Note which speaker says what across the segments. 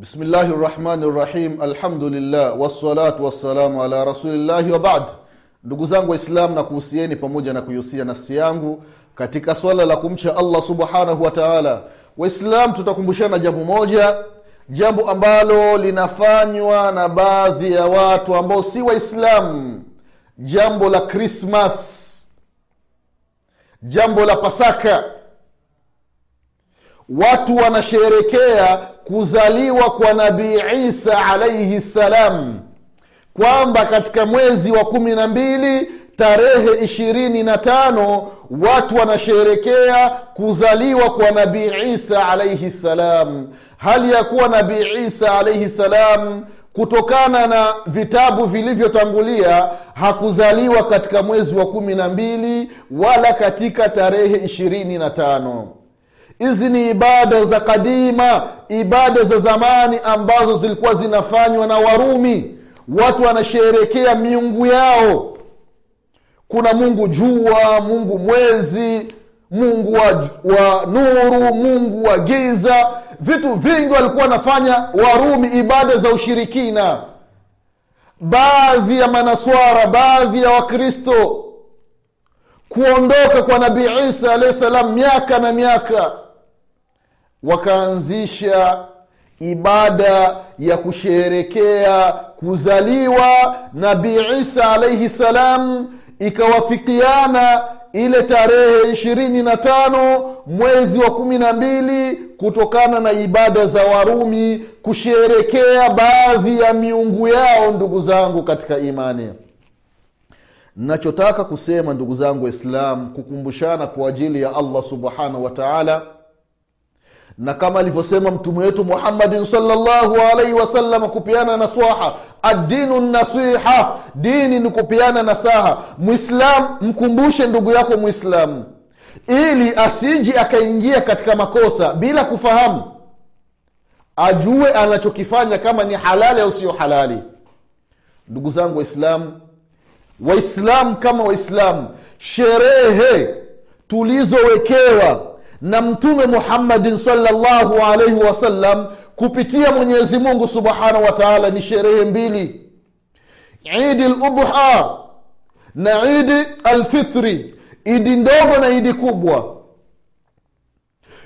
Speaker 1: bismillahi rahmani rahim alhamdulillah. Wassalatu wassalamu ala rasulillahi wabad ndugu zangu waislamu na kuhusieni pamoja na kuihusia nafsi yangu katika swala la kumcha allah subhanahu wa taala. Waislam tutakumbushana jambo moja jambo ambalo linafanywa na baadhi ya watu ambao si waislamu. Jambo la krismas jambo la pasaka watu wanasherekea kuzaliwa kwa nabii isa alaihi ssalam kwamba katika mwezi wa kumi na mbili tarehe ishirini na tano watu wanasherekea kuzaliwa kwa nabii isa alaihi ssalam hali ya kuwa nabii isa alaihi ssalam kutokana na vitabu vilivyotangulia hakuzaliwa katika mwezi wa kumi na mbili wala katika tarehe ishirini na tano hizi ni ibada za kadima ibada za zamani ambazo zilikuwa zinafanywa na warumi. Watu wanasherekea miungu yao. Kuna mungu jua mungu mwezi mungu wa, wa nuru mungu wa giza. Vitu vingi walikuwa wanafanya warumi ibada za ushirikina. Baadhi ya manaswara baadhi ya wakristo kuondoka kwa nabii isa alahi salam miaka na miaka wakaanzisha ibada ya kusherekea kuzaliwa nabii isa alaihi salam ikawafikiana ile tarehe ishirini na tano mwezi wa kumi na mbili kutokana na ibada za warumi kusherekea baadhi ya miungu yao ndugu zangu katika imani. Nachotaka kusema ndugu zangu waislam kukumbushana kwa ajili ya allah subhanahu wa taala na kama alivyosema mtume wetu muhammadin salllahu alaihi wasallam kupeana naswaha addinu nasiha. Dini ni kupeana nasaha. Mwislam mkumbushe ndugu yako mwislamu ili asiji akaingia katika makosa bila kufahamu. Ajue anachokifanya kama ni halali au sio halali. Ndugu zangu waislamu waislamu kama waislamu sherehe tulizowekewa na mtume muhammadin salllahu alaihi wasallam kupitia mwenyezi mungu subhanahu wa taala ni sherehe mbili. Idi ludha na idi alfitri idi ndogo na idi kubwa.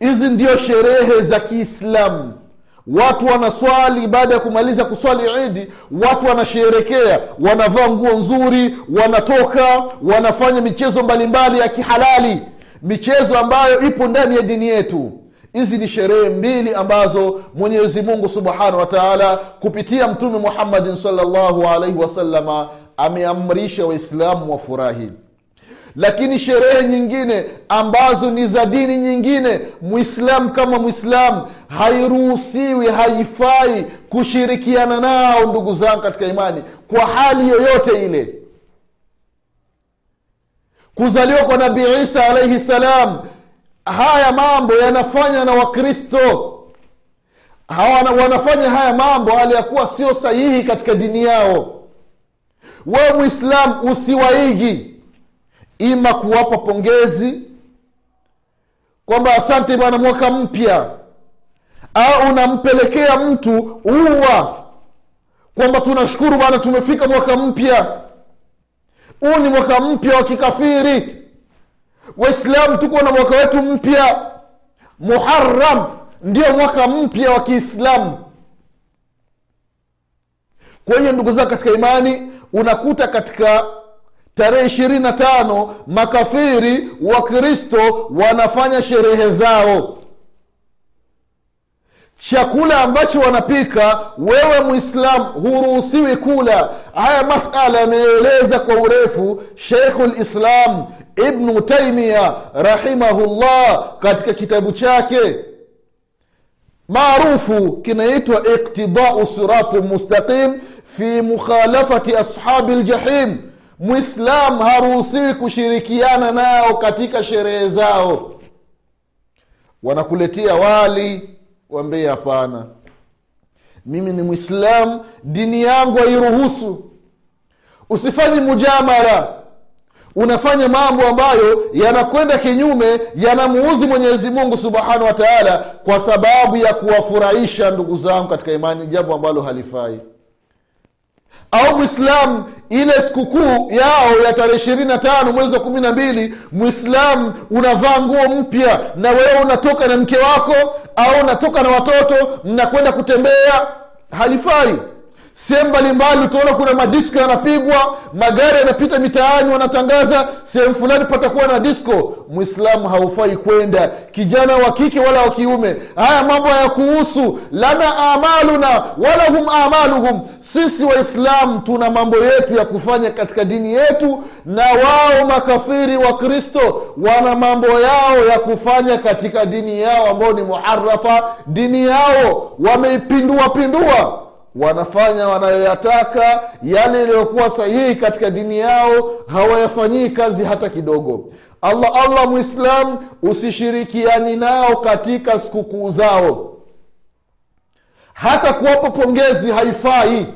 Speaker 1: Hizi ndio sherehe za kiislamu watu wanaswali baada ya kumaliza kuswali idi watu wanasherekea. Wanavaa nguo nzuri wanatoka wanafanya michezo mbalimbali ya kihalali michezo ambayo ipo ndani ya dini yetu. Hizi ni sherehe mbili ambazo mwenyezi mungu subhanahu wa taala kupitia mtume muhammadin salllahu alaihi wasalama ameamrisha waislamu wafurahi. Lakini sherehe nyingine ambazo ni za dini nyingine mwislamu kama mwislamu hairuhusiwi haifai kushirikiana nao ndugu zangu katika imani kwa hali yoyote ile kuzaliwa kwa nabii isa alaihi salam haya mambo yanafanya na wakristo. Hawana, wanafanya haya mambo hali ya kuwa sio sahihi katika dini yao. Wewe mwislam usiwaigi. Ima kuwapa pongezi kwamba asante bwana mwaka mpya. Au unampelekea mtu ua kwamba tunashukuru bwana tumefika mwaka mpya huu ni mwaka mpya wa kikafiri. Waislamu tuko na mwaka wetu mpya. Muharam ndio mwaka mpya wa kiislamu. Kwa hiyo ndugu zao katika imani unakuta katika tarehe ishirini na tano makafiri wa kristo wanafanya sherehe zao chakula ambacho wanapika wewe mwislam huruhusiwi kula. Haya masala yameeleza kwa urefu sheikhu lislam ibnu taimia rahimahullah katika kitabu chake maarufu kinaitwa iktidau sirati mustaqim fi mukhalafati ashabi ljahim mwislam haruhusiwi kushirikiana nao katika sherehe zao. Wanakuletea wali wambie hapana. Mimi ni mwislam dini yangu hairuhusu. Usifanye mujamala. Unafanya mambo ambayo yanakwenda kinyume yanamuudhi mwenyezi mungu subhanahu wa taala kwa sababu ya kuwafurahisha ndugu zangu katika imani jambo ambalo halifai. Au mwislamu ile sikukuu yao ya tarehe ishirini na tano mwezi wa kumi na mbili mwislamu unavaa nguo mpya na wewe unatoka na mke wako au natoka na watoto mnakwenda kutembea halifai sehemu mbalimbali utaona kuna madisko yanapigwa magari yanapita mitaani wanatangaza sehemu fulani patakuwa na disko. Mwislamu haufai kwenda. Kijana wa kike wala wa kiume haya mambo hayakuhusu. Lana amaluna walahum amaluhum. Sisi waislamu tuna mambo yetu ya kufanya katika dini yetu na wao makafiri wa kristo wana mambo yao ya kufanya katika dini yao ambao ni muharafa dini yao wameipindua pindua wanafanya wanayoyataka yale yaliyokuwa sahihi katika dini yao hawayafanyii kazi hata kidogo. Allah allah mwislam usishirikiani nao katika sikukuu zao. Hata kuwapa pongezi haifai.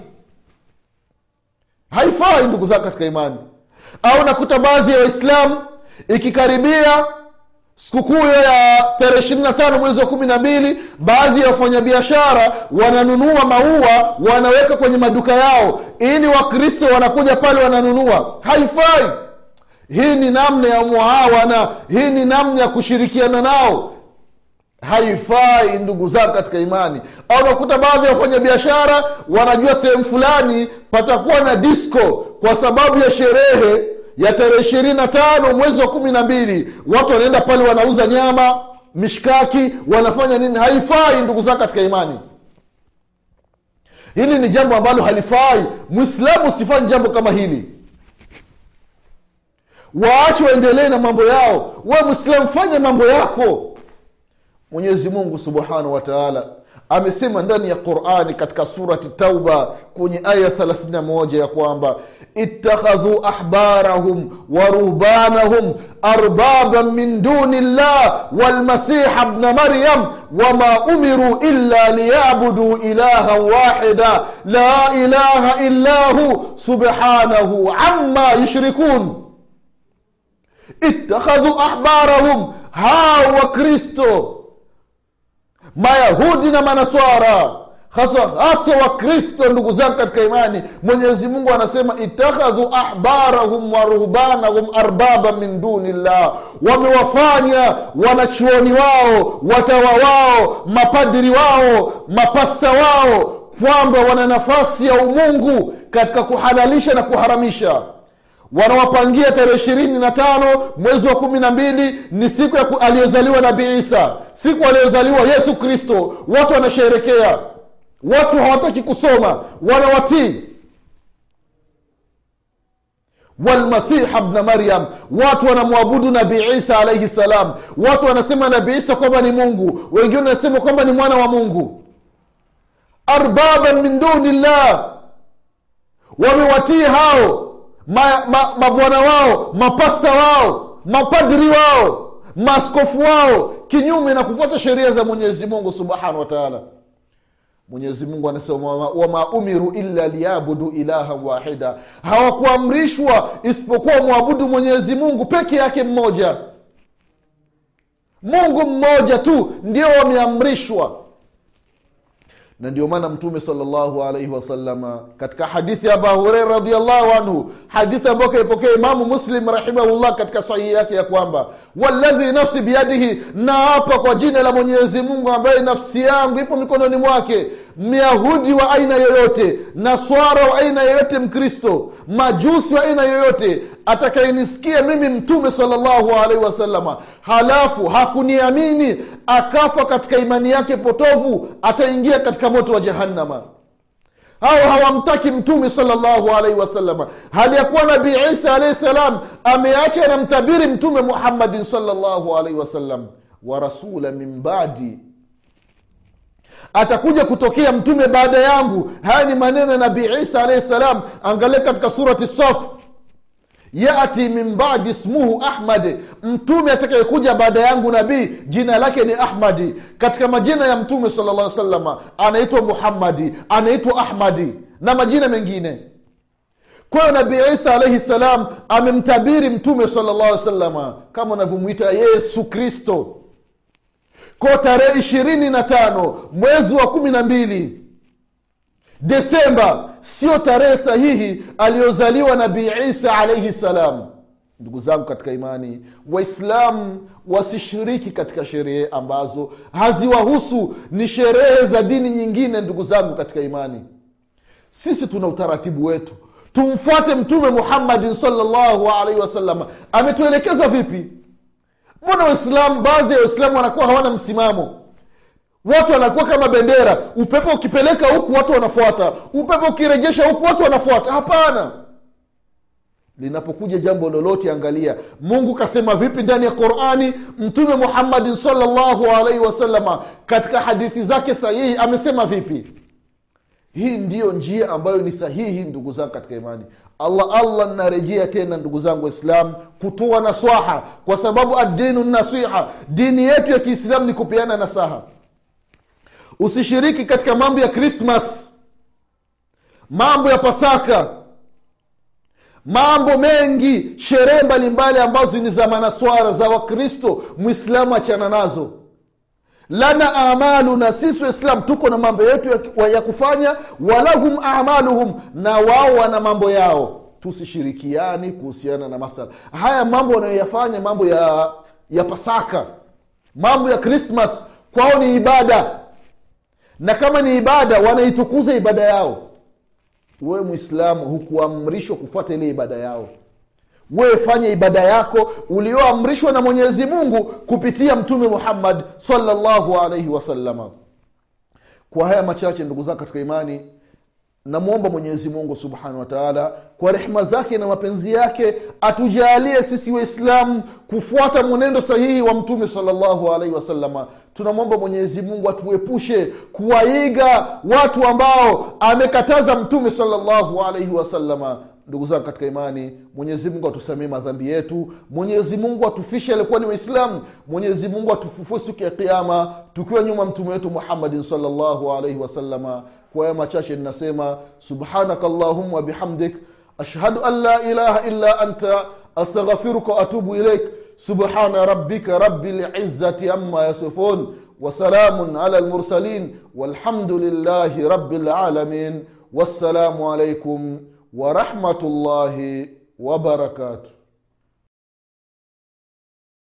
Speaker 1: Haifai ndugu zako katika imani. Au nakuta baadhi ya waislamu ikikaribia sikukuu ya tarehe ishirini na tano mwezi wa kumi na mbili baadhi ya wafanyabiashara wananunua maua wanaweka kwenye maduka yao ili wakristo wanakuja pale wananunua. Haifai. Hii ni namna ya muawana hii ni namna ya kushirikiana nao. Haifai ndugu zako katika imani. Au nakuta baadhi ya wafanyabiashara wanajua sehemu fulani patakuwa na disco kwa sababu ya sherehe ya tarehe ishirini na tano mwezi wa kumi na mbili watu wanaenda pale wanauza nyama mishkaki wanafanya nini? Haifai ndugu zako katika imani. Hili ni jambo ambalo halifai. Mwislamu usifanye jambo kama hili. Waache waendelee na mambo yao. We mwislamu fanye mambo yako. Mwenyezi mungu subhanahu wa taala amesema ndani ya qurani katika surati tauba kwenye aya 31 ya kwamba ittakhadhu ahbarahum wa ruhbanahum arbaban min duni llah walmasiha bna maryam wama umiru illa liyabudu ilahan wahida la ilaha illa hu subhanahu amma yushrikun ittakhadhu ahbarahum hao wakristo mayahudi na manaswara hasa hasa wakristo ndugu zangu katika imani mwenyezi mungu anasema itakhadhu ahbarahum wa ruhbanahum arbaba min duni llah wamewafanya wanachuoni wao watawa wao mapadiri wao mapasta wao kwamba wana nafasi ya umungu katika kuhalalisha na kuharamisha wanawapangia tarehe ishirini na tano mwezi wa kumi na mbili ni siku ya aliyozaliwa nabii isa. Siku aliyozaliwa yesu kristo. Watu wanasherekea watu hawataki kusoma. Wanawatii. Walmasiha bna maryam. Watu wanamwabudu nabii isa alaihi salam. Watu wanasema nabii isa kwamba ni mungu. Wengine wanasema kwamba ni mwana wa mungu. Arbaban min duni llah wamewatii hao mabwana ma, ma wao mapasta wao mapadri wao maaskofu wao kinyume na kufuata sheria za mwenyezi mungu subhanahu wa taala. Mwenyezi mungu anasema wama umiru illa liyabudu ilahan wahida. Hawakuamrishwa isipokuwa mwabudu mwenyezi mungu peke yake mmoja. Mungu mmoja tu ndio wameamrishwa na ndio maana mtume salllahu alaihi wasalama katika hadithi ya abu hureira radiallahu anhu hadithi ambayo kaipokea imamu muslim rahimahullah katika sahihi yake ya kwamba waladhi nafsi biyadihi naapa kwa jina la mwenyezi mungu ambaye nafsi yangu ipo mikononi mwake myahudi wa aina yoyote naswara wa aina yoyote mkristo majusi wa aina yoyote atakayenisikia mimi mtume salllahu alaihi wasalama halafu hakuniamini akafa katika imani yake potovu ataingia katika moto wa jahannama. Hao hawamtaki mtume salllahu alaihi wasalama hali ya kuwa nabii isa alaihi salam ameacha anamtabiri mtume muhammadin salllahu alaihi wasallam. Wa rasula min badi atakuja kutokea mtume baada yangu. Haya ni maneno ya nabii isa alaihi salam. Angalia katika surati saf. Yati min badi ismuhu ahmad. Mtume atakayekuja baada yangu nabii jina lake ni ahmadi katika majina ya mtume sala llah salama anaitwa muhammadi anaitwa ahmadi na majina mengine. Kwa hiyo nabii isa alaihi salam amemtabiri mtume sala llah salama kama unavyomwita yesu kristo ko tarehe ishirini na tano mwezi wa kumi na mbili desemba sio tarehe sahihi aliyozaliwa nabii isa alaihi salam. Ndugu zangu katika imani waislamu wasishiriki katika sherehe ambazo haziwahusu ni sherehe za dini nyingine ndugu zangu katika imani. Sisi tuna utaratibu wetu. Tumfuate mtume muhammadin salllahu alaihi wasalama ametuelekeza vipi mbona waislamu baadhi ya waislamu wanakuwa hawana msimamo? Watu wanakuwa kama bendera. Upepo ukipeleka huku watu wanafuata. Upepo ukirejesha huku watu wanafuata. Hapana. Linapokuja jambo lolote angalia. Mungu kasema vipi ndani ya qurani? Mtume muhammadin salllahu alaihi wasalama katika hadithi zake sahihi amesema vipi hii ndiyo njia ambayo ni sahihi ndugu zangu katika imani. Allah allah narejea tena ndugu zangu waislam kutoa naswaha kwa sababu adinu nasiha dini yetu ya kiislamu ni kupeana nasaha. Usishiriki katika mambo ya krismas mambo ya pasaka mambo mengi sherehe mbalimbali ambazo ni za manaswara za wakristo mwislamu achana nazo lana amaluna sisi waislam tuko na mambo yetu ya, ya kufanya. Walahum amaluhum na wao wana mambo yao. Tusishirikiani kuhusiana na masala. Haya mambo wanayoyafanya mambo ya ya pasaka mambo ya krismas kwao ni ibada. Na kama ni ibada wanaitukuza ibada yao. Wewe mwislamu hukuamrishwa kufuata ile ibada yao wewe fanye ibada yako ulioamrishwa na mwenyezi mungu kupitia mtume muhammad salllahu alaihi wasalama kwa haya machache ndugu zako katika imani namwomba mwenyezi mungu subhanahu wataala kwa rehma zake na mapenzi yake atujalie sisi waislamu kufuata mwenendo sahihi wa mtume salllahu alaihi wasalama tunamwomba mwenyezi mungu atuepushe kuwaiga watu ambao amekataza mtume salllahu alaihi wasalama ndugu zangu katika imani mwenyezi mungu atusamie madhambi yetu mwenyezi mungu atufishe alikuwa ni waislamu mwenyezi mungu atufufue siku ya kiama tukiwa nyuma mtume wetu muhammadin salllahu alaihi wasalama kwa haya machache ninasema subhanaka allahumma wabihamdik ashhadu an la ilaha illa anta astaghfiruka waatubu ilaik subhana rabbika rabi lizzati ama yasifun وسلام على المرسلين والحمد لله رب العالمين والسلام عليكم ورحمة الله وبركاته.